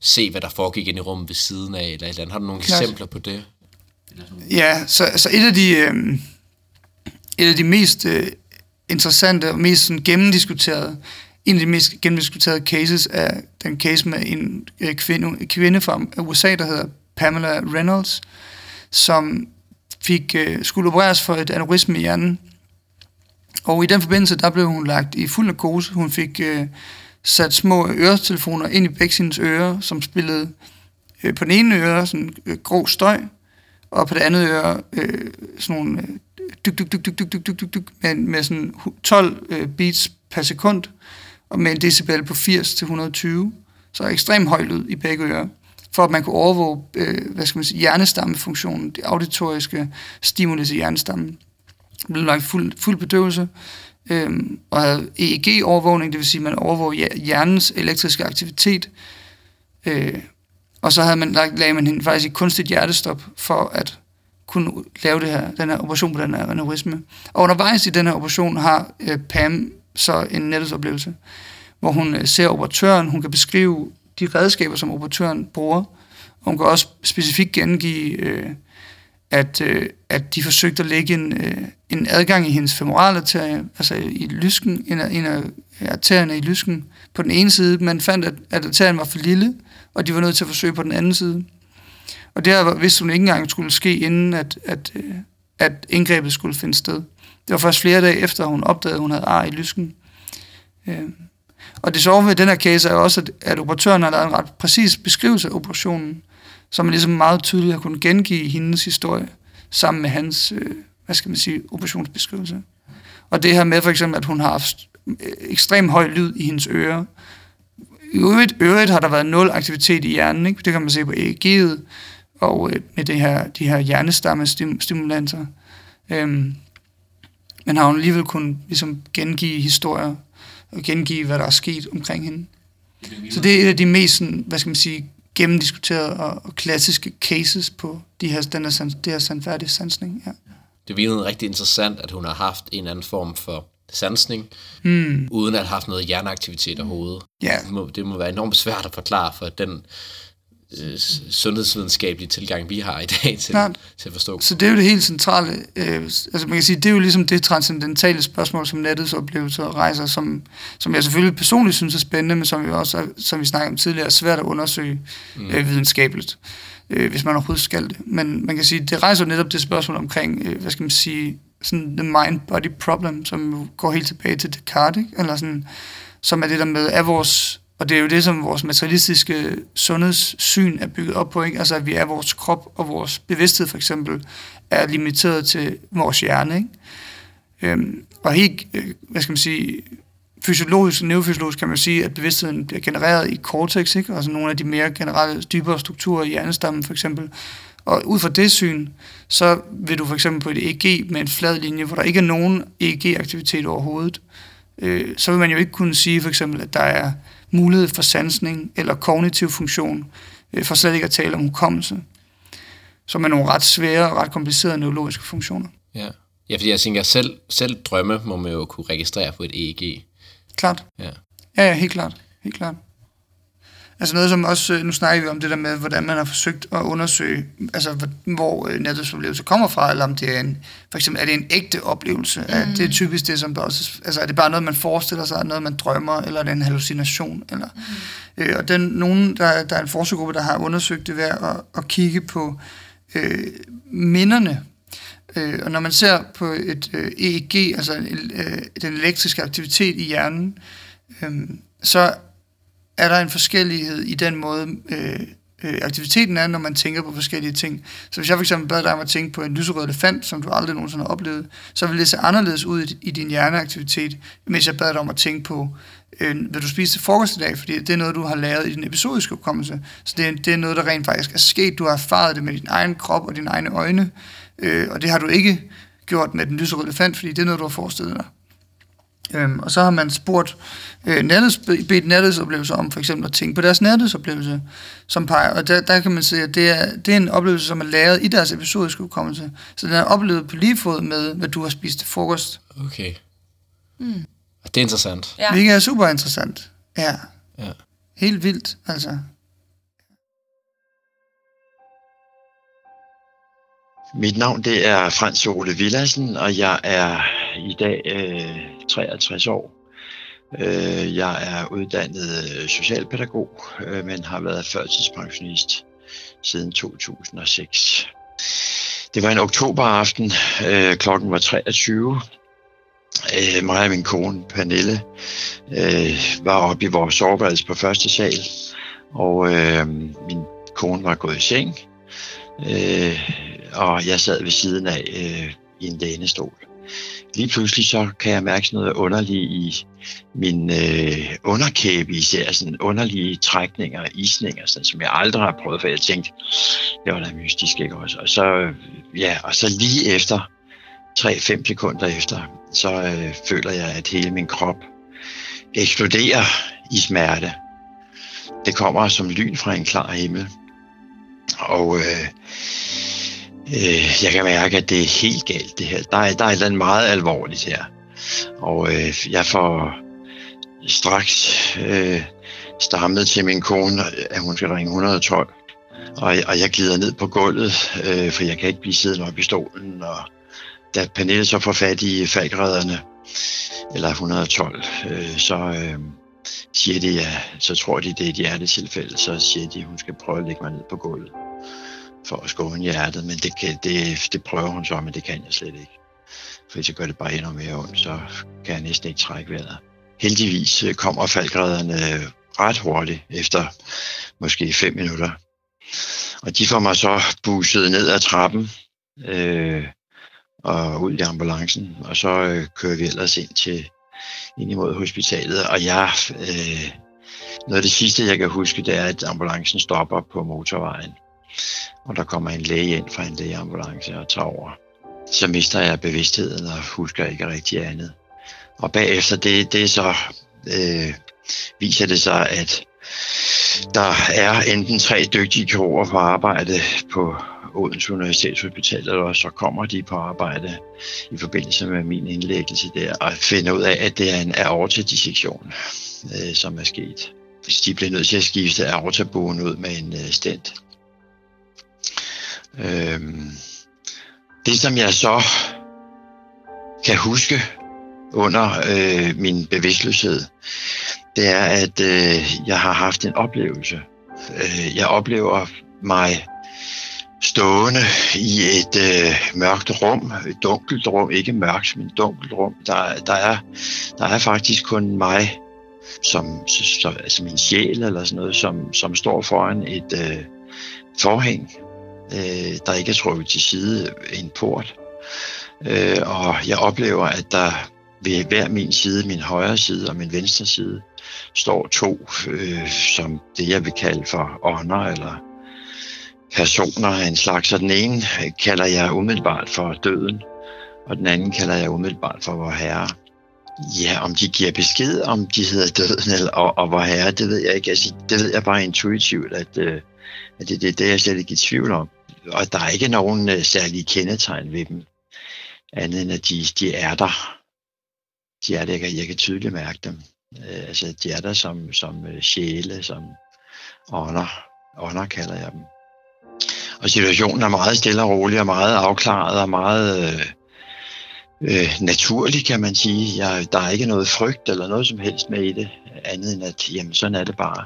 se, hvad der foregik ind i rummet ved siden af, eller et eller andet. Har du nogle Klart. eksempler på det?
Ja, så, så et af de, øh, et af de mest øh, interessante og mest sådan, gennemdiskuterede, en af de mest gennemdiskuterede cases er den case med en øh, kvinde, kvinde fra USA, der hedder Pamela Reynolds, som fik, øh, skulle opereres for et aneurisme i hjernen. Og i den forbindelse, der blev hun lagt i fuld narkose. Hun fik øh, sat små øretelefoner ind i begge hendes ører, som spillede øh, på den ene øre sådan øh, grå støj, og på det andet øre øh, sådan nogle øh, duk, duk, duk, duk, duk, duk, duk, duk, dyk, med, med sådan 12 øh, beats per sekund, og med en decibel på 80 til 120. Så ekstremt høj lyd i begge ører for at man kunne overvåge, øh, hvad skal man sige, hjernestammefunktionen, det auditoriske stimulus i hjernestammen. Det blev lagt fuld, fuld bedøvelse, øh, og havde EEG-overvågning, det vil sige, at man overvåger hjernens elektriske aktivitet, øh, og så havde man lagt, lagde man hende faktisk i kunstigt hjertestop, for at kunne lave det her, den her operation på den her aneurisme. Og undervejs i den her operation har øh, Pam så en nettedsoplevelse, hvor hun øh, ser operatøren, hun kan beskrive de redskaber, som operatøren bruger. Og hun kan også specifikt gengive, øh, at, øh, at de forsøgte at lægge en, øh, en adgang i hendes femoralarterie, altså i lysken, en af, en af arterierne i lysken på den ene side. Man fandt, at, at arterien var for lille, og de var nødt til at forsøge på den anden side. Og det her vidste hun ikke engang skulle ske, inden at, at, øh, at indgrebet skulle finde sted. Det var først flere dage efter, at hun opdagede, at hun havde ar i lysken. Øh, og det sjove ved den her case er jo også, at, at operatøren har lavet en ret præcis beskrivelse af operationen, som man ligesom meget tydeligt har kunnet gengive hendes historie, sammen med hans, øh, hvad skal man sige, operationsbeskrivelse. Og det her med for eksempel, at hun har haft øh, ekstrem høj lyd i hendes ører. I øvrigt, øvrigt har der været nul aktivitet i hjernen, ikke? det kan man se på EEG'et, og øh, med det her, de her hjernestamme stimulanter. Øhm, men har hun alligevel kunnet ligesom gengive historier og gengive, hvad der er sket omkring hende. Så det er et af de mest, sådan, hvad skal man sige, gennemdiskuterede og, og klassiske cases på de her, den her, det her sandfærdige sansning. Ja.
Det virkede rigtig interessant, at hun har haft en anden form for sansning, mm. uden at have haft noget hjerneaktivitet overhovedet.
Ja.
Det, må, det må være enormt svært at forklare for den øh, sundhedsvidenskabelige tilgang, vi har i dag til, ja. til at forstå.
Så det er jo det helt centrale. Øh, altså man kan sige, det er jo ligesom det transcendentale spørgsmål, som nettets oplevelser rejser, som, som jeg selvfølgelig personligt synes er spændende, men som vi også, som vi snakkede om tidligere, er svært at undersøge mm. øh, videnskabeligt, øh, hvis man overhovedet skal det. Men man kan sige, det rejser netop det spørgsmål omkring, øh, hvad skal man sige, sådan the mind-body problem, som går helt tilbage til Descartes, ikke? eller sådan, som er det der med, er vores og det er jo det, som vores materialistiske sundhedssyn er bygget op på, ikke? Altså, at vi er vores krop og vores bevidsthed, for eksempel, er limiteret til vores hjerne, ikke? Øhm, og helt, øh, hvad skal man sige, fysiologisk og neurofysiologisk kan man sige, at bevidstheden bliver genereret i cortex, ikke? altså nogle af de mere generelle, dybere strukturer i hjernestammen for eksempel. Og ud fra det syn, så vil du for eksempel på et EEG med en flad linje, hvor der ikke er nogen EEG-aktivitet overhovedet, øh, så vil man jo ikke kunne sige for eksempel, at der er mulighed for sansning eller kognitiv funktion, øh, for slet ikke at tale om hukommelse, som er nogle ret svære og ret komplicerede neurologiske funktioner.
Ja, ja fordi jeg tænker, selv, selv drømme må man jo kunne registrere på et EEG.
Klart.
Ja.
Ja, ja, helt klart. Helt klart. Altså noget som også, nu snakker vi om det der med, hvordan man har forsøgt at undersøge, altså hvor nærdødsoplevelse kommer fra, eller om det er en, for eksempel er det en ægte oplevelse. Mm. Er det er typisk det, som der også, altså er det bare noget, man forestiller sig, noget man drømmer, eller er det en hallucination, eller... Mm. Øh, og den, nogen, der, der er en forskergruppe, der har undersøgt det ved at, at kigge på øh, minderne Øh, og når man ser på et øh, EEG, altså øh, den elektriske aktivitet i hjernen, øh, så er der en forskellighed i den måde, øh, øh, aktiviteten er, når man tænker på forskellige ting. Så hvis jeg for eksempel bad dig om at tænke på en lyserød elefant, som du aldrig nogensinde har oplevet, så vil det se anderledes ud i, i din hjerneaktivitet, mens jeg bad dig om at tænke på, øh, vil du spise til frokost i dag, fordi det er noget, du har lavet i din episodiske hukommelse. Så det er, det er noget, der rent faktisk er sket. Du har erfaret det med din egen krop og dine egne øjne, øh, og det har du ikke gjort med den lyserøde elefant, fordi det er noget, du har forestillet dig. Øhm, og så har man spurgt øh, nærheds, bedt nærhedsoplevelser om for eksempel at tænke på deres nærhedsoplevelse, som peger, og der, der kan man se, at det er, det er en oplevelse, som er lavet i deres episodiske hukommelse. Så den er oplevet på lige fod med, hvad du har spist til frokost.
Okay. Mm. Det er interessant.
Ja. Hvilket er super interessant. Ja.
ja.
Helt vildt, altså.
Mit navn det er Frans Ole Villadsen, og jeg er i dag øh, 63 år. Øh, jeg er uddannet øh, socialpædagog, øh, men har været førtidspensionist siden 2006. Det var en oktoberaften, øh, klokken var 23. Øh, mig og min kone Pernille øh, var oppe i vores soveværelse på første sal, og øh, min kone var gået i seng. Øh, og jeg sad ved siden af øh, i en lænestol. Lige pludselig så kan jeg mærke sådan noget underligt i min øh, underkæbe, især sådan underlige trækninger og isninger, sådan, som jeg aldrig har prøvet, for jeg tænkte, det var da mystisk, ikke også? Og så, ja, og så lige efter, 3-5 sekunder efter, så øh, føler jeg, at hele min krop eksploderer i smerte. Det kommer som lyn fra en klar himmel. Og øh, øh, jeg kan mærke, at det er helt galt det her. Der er, der er et eller andet meget alvorligt her. Og øh, jeg får straks øh, stammet til min kone, at hun skal ringe 112. Og, og jeg glider ned på gulvet, øh, for jeg kan ikke blive siddende op i stolen. Og da Pernille så får fat i falkredderne, eller 112, øh, så øh, siger de, ja, så tror de, det er et hjertetilfælde, så siger de, at hun skal prøve at lægge mig ned på gulvet for at skåne hjertet, men det, kan, det, det prøver hun så, men det kan jeg slet ikke. For så gør det bare endnu mere ondt, så kan jeg næsten ikke trække vejret. Heldigvis øh, kommer faldgræderne øh, ret hurtigt, efter måske 5 minutter. Og de får mig så buset ned ad trappen øh, og ud i ambulancen, og så øh, kører vi ellers ind til ind imod hospitalet, og jeg, øh, noget af det sidste, jeg kan huske, det er, at ambulancen stopper på motorvejen og der kommer en læge ind fra en lægeambulance og tager over. Så mister jeg bevidstheden og husker ikke rigtig andet. Og bagefter det, det så øh, viser det sig, at der er enten tre dygtige kirurger på arbejde på Odense Universitetshospital, eller så kommer de på arbejde i forbindelse med min indlæggelse der, og finder ud af, at det er en aortadissektion, øh, som er sket. Hvis de bliver nødt til at skifte aortabogen ud med en øh, stent. Øhm, det, som jeg så kan huske under øh, min bevidstløshed, det er, at øh, jeg har haft en oplevelse. Øh, jeg oplever mig stående i et øh, mørkt rum, et dunkelt rum, ikke mørkt, men et dunkelt rum. Der, der, er, der er faktisk kun mig, som, som, altså min sjæl eller sådan noget, som, som står foran et øh, forhæng, øh, der ikke er trukket til side en port. Øh, og jeg oplever, at der ved hver min side, min højre side og min venstre side, står to, øh, som det jeg vil kalde for ånder eller personer af en slags. Og den ene kalder jeg umiddelbart for døden, og den anden kalder jeg umiddelbart for vor herre. Ja, om de giver besked, om de hedder døden eller, og, og vor herre, det ved jeg ikke. Altså, det ved jeg bare intuitivt, at, øh, at det, det, det er jeg slet ikke i tvivl om og der er ikke nogen øh, særlige kendetegn ved dem, andet end at de, de er der. De er der, jeg kan tydeligt mærke dem. Øh, altså de er der som, som øh, sjæle, som ånder. Ånder kalder jeg dem. Og situationen er meget stille og rolig og meget afklaret og meget øh, øh, naturlig, kan man sige. Jeg, der er ikke noget frygt eller noget som helst med i det, andet end at, jamen, sådan er det bare.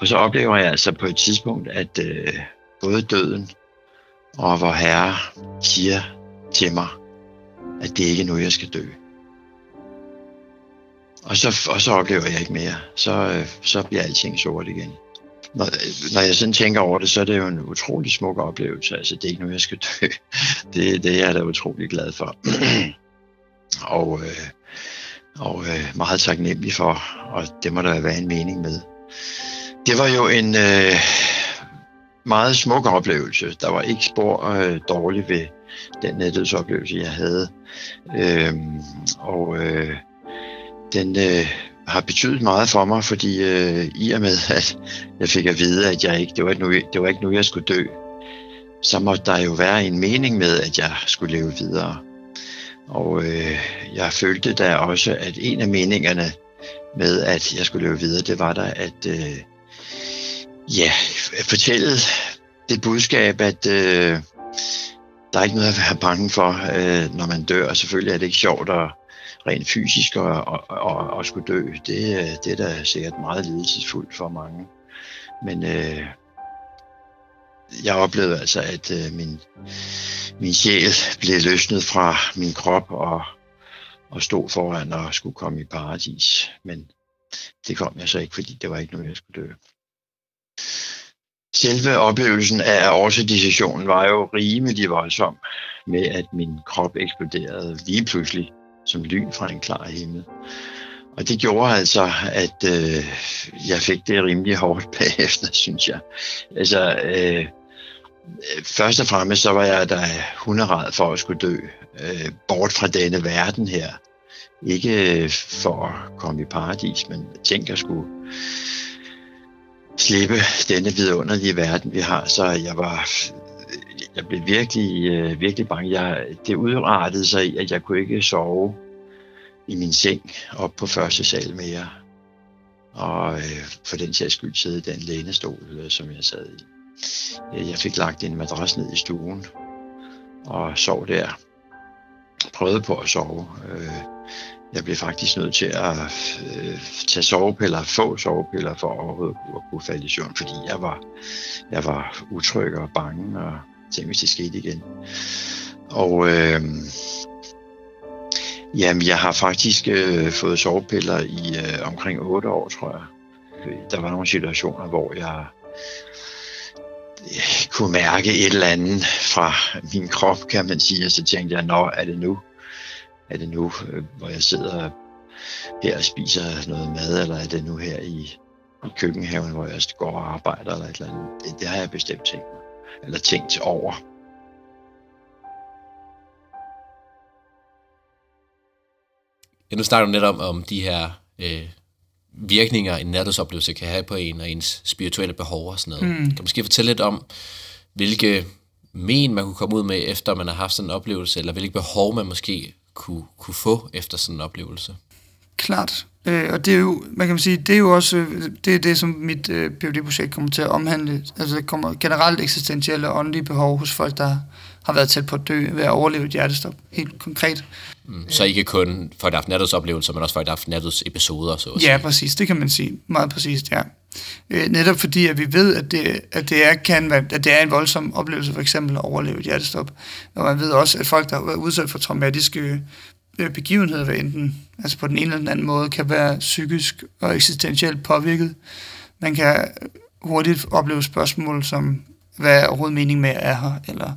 Og så oplever jeg altså på et tidspunkt, at øh, både døden og hvor Herre siger til mig, at det ikke er nu, jeg skal dø. Og så, og så oplever jeg ikke mere. Så, øh, så bliver alting sort igen. Når, når jeg sådan tænker over det, så er det jo en utrolig smuk oplevelse. Altså, det er ikke nu, jeg skal dø. Det, det er jeg da utrolig glad for. og øh, og øh, meget taknemmelig for, og det må der være en mening med. Det var jo en øh, meget smuk oplevelse. Der var ikke spor øh, dårligt ved den nettedsoplevelse, jeg havde. Øh, og øh, den øh, har betydet meget for mig, fordi øh, i og med, at jeg fik at vide, at jeg ikke, det, var ikke nu, det var ikke nu, jeg skulle dø, så måtte der jo være en mening med, at jeg skulle leve videre. Og øh, jeg følte da også, at en af meningerne med, at jeg skulle leve videre, det var der, at øh, ja, fortælle det budskab, at øh, der er ikke noget at være bange for, øh, når man dør. Selvfølgelig er det ikke sjovt at rent fysisk at, at, at, at skulle dø. Det, øh, det er da sikkert meget lidelsesfuldt for mange. Men øh, jeg oplevede altså, at øh, min, min sjæl blev løsnet fra min krop og, og stod foran og skulle komme i paradis. Men det kom jeg så ikke, fordi det var ikke noget, jeg skulle dø. Selve oplevelsen af årsadicisionen var jo rimelig voldsom med, at min krop eksploderede lige pludselig som lyn fra en klar himmel. Og det gjorde altså, at øh, jeg fik det rimelig hårdt bagefter, synes jeg. Altså, øh, først og fremmest så var jeg da hunderad for at skulle dø, øh, bort fra denne verden her. Ikke øh, for at komme i paradis, men tænk at skulle slippe denne vidunderlige verden, vi har. Så jeg var, jeg blev virkelig, øh, virkelig bange. Jeg, det udartede sig i, at jeg kunne ikke sove i min seng op på første sal mere. Og øh, for den sags skyld sidde i den lænestol, øh, som jeg sad i. Øh, jeg fik lagt en madras ned i stuen og sov der. Prøvede på at sove. Øh, jeg blev faktisk nødt til at øh, tage sovepiller, få sovepiller for overhovedet at kunne falde i søvn, fordi jeg var, jeg var utryg og bange og tænkte, hvis det skete igen. Og øh, jamen, jeg har faktisk øh, fået sovepiller i øh, omkring 8 år, tror jeg. Der var nogle situationer, hvor jeg øh, kunne mærke et eller andet fra min krop, kan man sige, og så tænkte jeg, nå, er det nu? Er det nu, øh, hvor jeg sidder her og spiser noget mad, eller er det nu her i, i køkkenhaven, hvor jeg går og arbejder, eller et eller andet? Det, det har jeg bestemt tænkt mig, eller tænkt over.
Ja, nu snakker du netop om de her øh, virkninger, en nærdødsoplevelse kan have på en og ens spirituelle behov og sådan noget. Mm. Kan du måske fortælle lidt om, hvilke men man kunne komme ud med, efter man har haft sådan en oplevelse, eller hvilke behov man måske kunne, kunne få efter sådan en oplevelse?
Klart. Øh, og det er jo, man kan sige, det er jo også det, er det som mit øh, PhD-projekt kommer til at omhandle. Altså det kommer generelt eksistentielle og åndelige behov hos folk, der har været tæt på at dø ved at overleve et hjertestop, helt konkret.
Mm, så ikke kun der har haft oplevelser, men også der har haft episoder, så
Ja, præcis. Det kan man sige. Meget præcist, ja. Øh, netop fordi, at vi ved, at det, at det, er, kan være, at det er en voldsom oplevelse, for eksempel at overleve et hjertestop. Og man ved også, at folk, der har været udsat for traumatiske øh, begivenheder, hvad enten altså på den ene eller den anden måde, kan være psykisk og eksistentielt påvirket. Man kan hurtigt opleve spørgsmål som, hvad er overhovedet meningen med, at er her, eller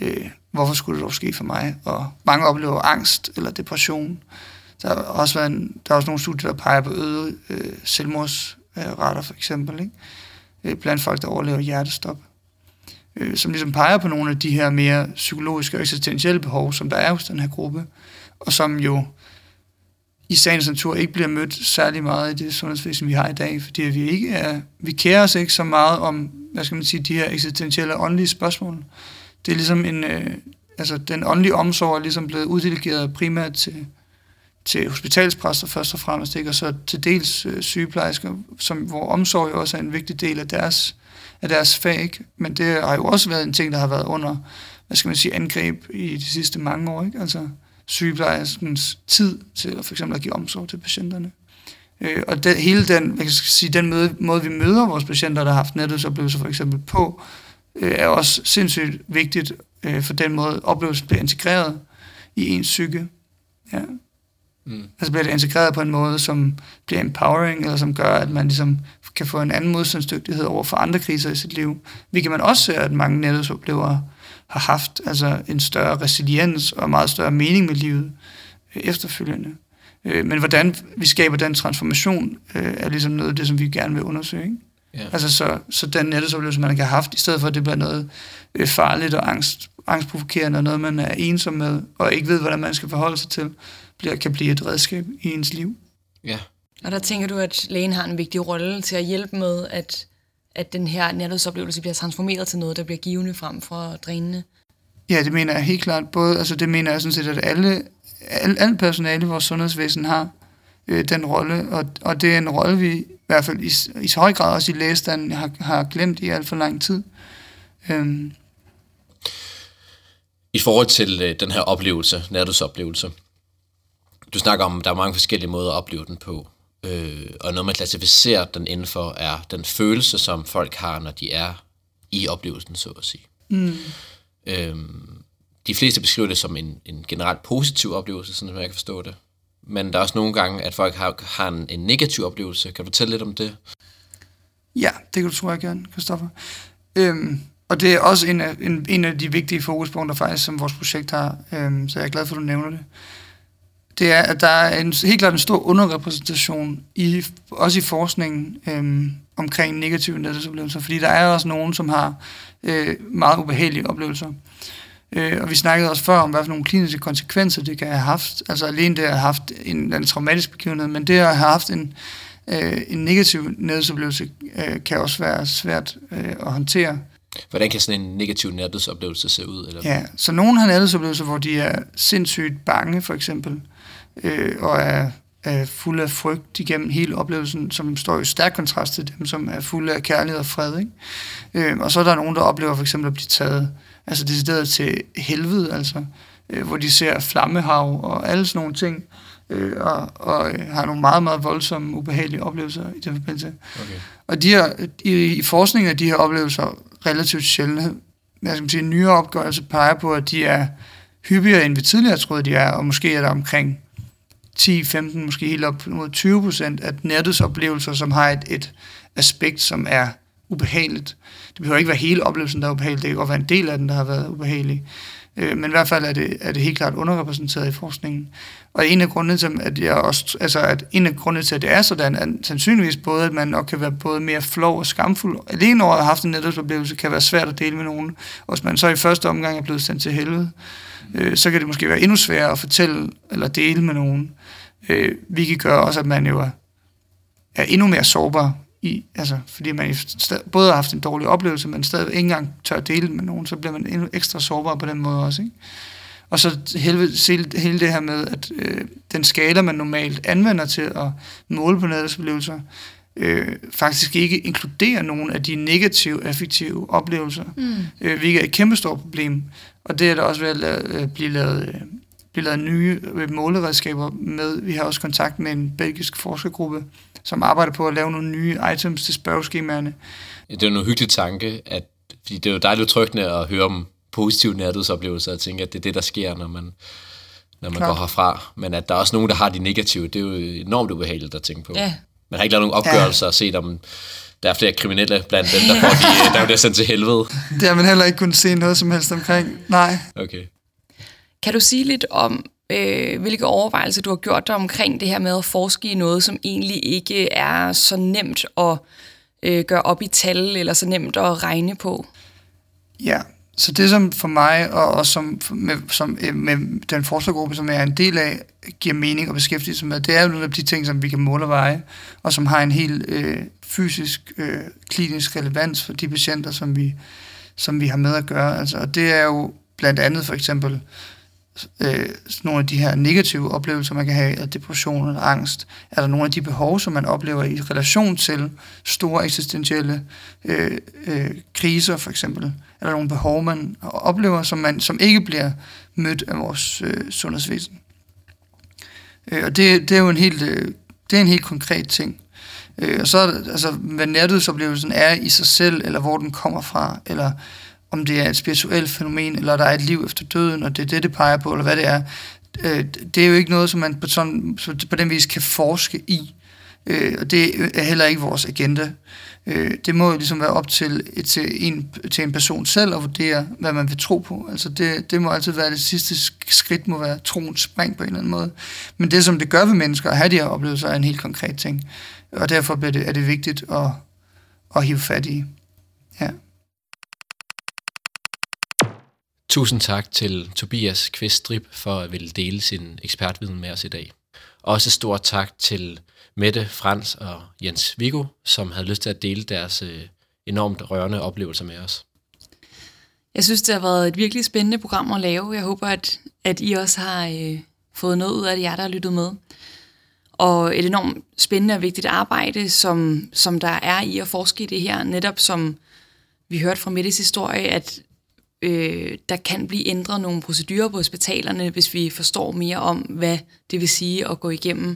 øh, hvorfor skulle det dog ske for mig? Og mange oplever angst eller depression. Der har også, været en, der er også nogle studier, der peger på øget øh, selvmordsrater for eksempel, ikke? Øh, blandt folk, der overlever hjertestop. Øh, som ligesom peger på nogle af de her mere psykologiske og eksistentielle behov, som der er hos den her gruppe, og som jo i sagens natur ikke bliver mødt særlig meget i det sundhedsvæsen, vi har i dag, fordi vi ikke er, vi kærer os ikke så meget om, hvad skal man sige, de her eksistentielle og åndelige spørgsmål det er ligesom en, øh, altså den åndelige omsorg er ligesom blevet uddelegeret primært til, til hospitalspræster først og fremmest, ikke? og så til dels øh, sygeplejersker, som, hvor omsorg jo også er en vigtig del af deres, af deres fag. Ikke? Men det har jo også været en ting, der har været under hvad skal man sige, angreb i de sidste mange år. Ikke? Altså sygeplejerskens tid til at for eksempel at give omsorg til patienterne. Øh, og det, hele den, jeg kan sige, den møde, måde, vi møder vores patienter, der har haft nettet så blev så for eksempel på, øh, er også sindssygt vigtigt øh, for den måde, oplevelsen bliver integreret i ens psyke. Ja. Mm. Altså bliver det integreret på en måde, som bliver empowering, eller som gør, at man ligesom kan få en anden modstandsdygtighed over for andre kriser i sit liv. Hvilket man også ser, at mange netværksoplevelser har haft altså en større resiliens og meget større mening med livet øh, efterfølgende. Øh, men hvordan vi skaber den transformation, øh, er ligesom noget af det, som vi gerne vil undersøge. Ikke? Ja. Altså så, så den nettedsoplevelse, man kan have haft, i stedet for at det bliver noget øh, farligt og angst, angstprovokerende, og noget, man er ensom med, og ikke ved, hvordan man skal forholde sig til, bliver, kan blive et redskab i ens liv.
Ja. Og der tænker du, at lægen har en vigtig rolle til at hjælpe med, at, at den her nærhedsoplevelse bliver transformeret til noget, der bliver givende frem for drænende?
Ja, det mener jeg helt klart. Både, altså det mener jeg sådan set, at alle, alle, alle personale i vores sundhedsvæsen har øh, den rolle, og, og det er en rolle, vi i hvert fald i, i så høj grad også i lægestanden har, har glemt i alt for lang tid. Øhm.
I forhold til øh, den her oplevelse, nærhedsoplevelse, du snakker om, at der er mange forskellige måder at opleve den på, øh, og noget man klassificerer den indenfor er den følelse, som folk har, når de er i oplevelsen, så at sige. Mm. Øhm, de fleste beskriver det som en, en generelt positiv oplevelse, sådan som jeg kan forstå det. Men der er også nogle gange, at folk har, har en, en negativ oplevelse. Kan du fortælle lidt om det?
Ja, det kan du tro, jeg gerne, Christoffer. Øhm, og det er også en af, en, en af de vigtige fokuspunkter faktisk, som vores projekt har. Øhm, så jeg er glad for, at du nævner det. Det er, at der er en, helt klart en stor underrepræsentation, i, også i forskningen, øhm, omkring negative nettesoplevelser. Fordi der er også nogen, som har øh, meget ubehagelige oplevelser. Øh, og vi snakkede også før om, hvad for nogle kliniske konsekvenser det kan have haft. Altså alene det at have haft en, en traumatisk begivenhed, men det at have haft en, øh, en negativ nærhedsoplevelse øh, kan også være svært øh, at håndtere.
Hvordan kan sådan en negativ nærhedsoplevelse se ud? Eller?
Ja, så nogen har nærhedsoplevelser, hvor de er sindssygt bange, for eksempel, øh, og er, er fulde af frygt igennem hele oplevelsen, som står i stærk kontrast til dem, som er fulde af kærlighed og fred. Ikke? Øh, og så er der nogen, der oplever for eksempel at blive taget altså decideret til helvede, altså, øh, hvor de ser flammehav og alle sådan nogle ting, øh, og, og øh, har nogle meget, meget voldsomme, ubehagelige oplevelser i den forbindelse. Okay. Og de her, i, i forskningen af de her oplevelser relativt sjældne, jeg skal sige, nyere opgørelse peger på, at de er hyppigere, end vi tidligere troede, de er, og måske er der omkring 10-15, måske helt op mod 20 procent af nærhedsoplevelser, som har et, et aspekt, som er ubehageligt. Det behøver ikke være hele oplevelsen, der er ubehagelig. Det kan godt være en del af den, der har været ubehagelig. Øh, men i hvert fald er det, er det helt klart underrepræsenteret i forskningen. Og en af grundene til, at jeg også, altså at en af grundene til, at det er sådan, er sandsynligvis både, at man nok kan være både mere flov og skamfuld. Alene over at have haft en netværksoplevelse kan være svært at dele med nogen. Og hvis man så i første omgang er blevet sendt til helvede, øh, så kan det måske være endnu sværere at fortælle eller dele med nogen. Øh, vi kan gøre også, at man jo er, er endnu mere sårbar i, altså, fordi man både har haft en dårlig oplevelse, men stadig ikke engang tør dele med nogen, så bliver man endnu ekstra sårbar på den måde også. Ikke? Og så hele, hele det her med, at øh, den skala, man normalt anvender til at måle på nærdelsoplevelser, øh, faktisk ikke inkluderer nogen af de negative, affektive oplevelser, mm. øh, hvilket er et kæmpestort problem. Og det er der også ved at lave, øh, blive lavet øh, blive lavet nye øh, måleredskaber med. Vi har også kontakt med en belgisk forskergruppe, som arbejder på at lave nogle nye items til spørgeskemaerne.
Det er jo en hyggelig tanke, at fordi det er jo dejligt tryggende at høre om positive nærhedsoplevelser, og tænke, at det er det, der sker, når man, når man går herfra. Men at der er også nogen, der har de negative, det er jo enormt ubehageligt at tænke på. Ja. Man har ikke lavet nogen opgørelser ja. og set, om der er flere kriminelle blandt dem, der, får de, der bliver sendt til helvede.
Det har man heller ikke kunnet se noget som helst omkring. Nej.
Okay.
Kan du sige lidt om, øh, hvilke overvejelser du har gjort dig omkring det her med at forske i noget, som egentlig ikke er så nemt at øh, gøre op i tal, eller så nemt at regne på?
Ja, så det som for mig, og også som, med, som, øh, med den forskergruppe, som jeg er en del af, giver mening at beskæftige sig med, det er jo nogle af de ting, som vi kan måle og veje, og som har en helt øh, fysisk, øh, klinisk relevans for de patienter, som vi, som vi har med at gøre. Altså, og det er jo blandt andet for eksempel øh, nogle af de her negative oplevelser, man kan have, af depression eller angst? Er der nogle af de behov, som man oplever i relation til store eksistentielle øh, øh, kriser, for eksempel? Er der nogle behov, man oplever, som, man, som ikke bliver mødt af vores øh, sundhedsvæsen? Øh, og det, det er jo en helt, øh, det er en helt konkret ting. Øh, og så altså, hvad nærdødsoplevelsen er i sig selv, eller hvor den kommer fra, eller om det er et spirituelt fænomen, eller der er et liv efter døden, og det er det, det peger på, eller hvad det er. Øh, det er jo ikke noget, som man på, sådan, på den vis kan forske i. Øh, og det er heller ikke vores agenda. Øh, det må jo ligesom være op til, et, til, en, til en person selv at vurdere, hvad man vil tro på. Altså det, det må altid være det sidste skridt, må være troens spring på en eller anden måde. Men det, som det gør ved mennesker at have de her oplevelser, er en helt konkret ting. Og derfor bliver det, er det vigtigt at, at hive fat i.
Tusind tak til Tobias Kviststrip for at ville dele sin ekspertviden med os i dag. Også stort tak til Mette, Frans og Jens Viggo, som havde lyst til at dele deres øh, enormt rørende oplevelser med os.
Jeg synes, det har været et virkelig spændende program at lave. Jeg håber, at, at I også har øh, fået noget ud af det, jer, der har lyttet med. Og et enormt spændende og vigtigt arbejde, som, som der er i at forske i det her. Netop som vi hørte fra Mettes historie, at øh, der kan blive ændret nogle procedurer på hospitalerne, hvis vi forstår mere om, hvad det vil sige at gå igennem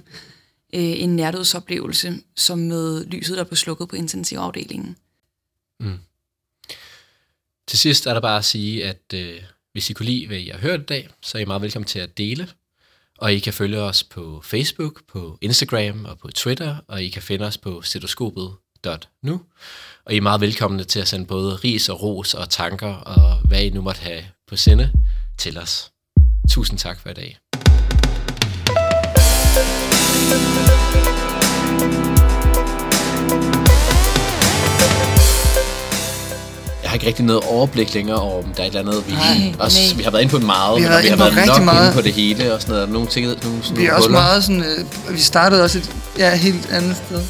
øh, en nærdødsoplevelse, som med lyset, der blev slukket på intensivafdelingen. Mm.
Til sidst er der bare at sige, at øh, hvis I kunne lide, hvad I har hørt i dag, så er I meget velkommen til at dele. Og I kan følge os på Facebook, på Instagram og på Twitter, og I kan finde os på stetoskopet.nu. Og I er meget velkomne til at sende både ris og ros og tanker, og hvad I nu måtte have på sinde til os. Tusind tak for i dag. Jeg har ikke rigtig noget overblik længere over, om der er et eller andet, vi,
Nej,
også,
nej.
vi har været inde på meget,
Vi
men
har
vi har været
rigtig
nok
meget.
inde på det hele og sådan noget. Nogle ting, nogle sådan
Vi er
nogle
også
huller.
meget sådan, øh, vi startede også et ja, helt andet sted.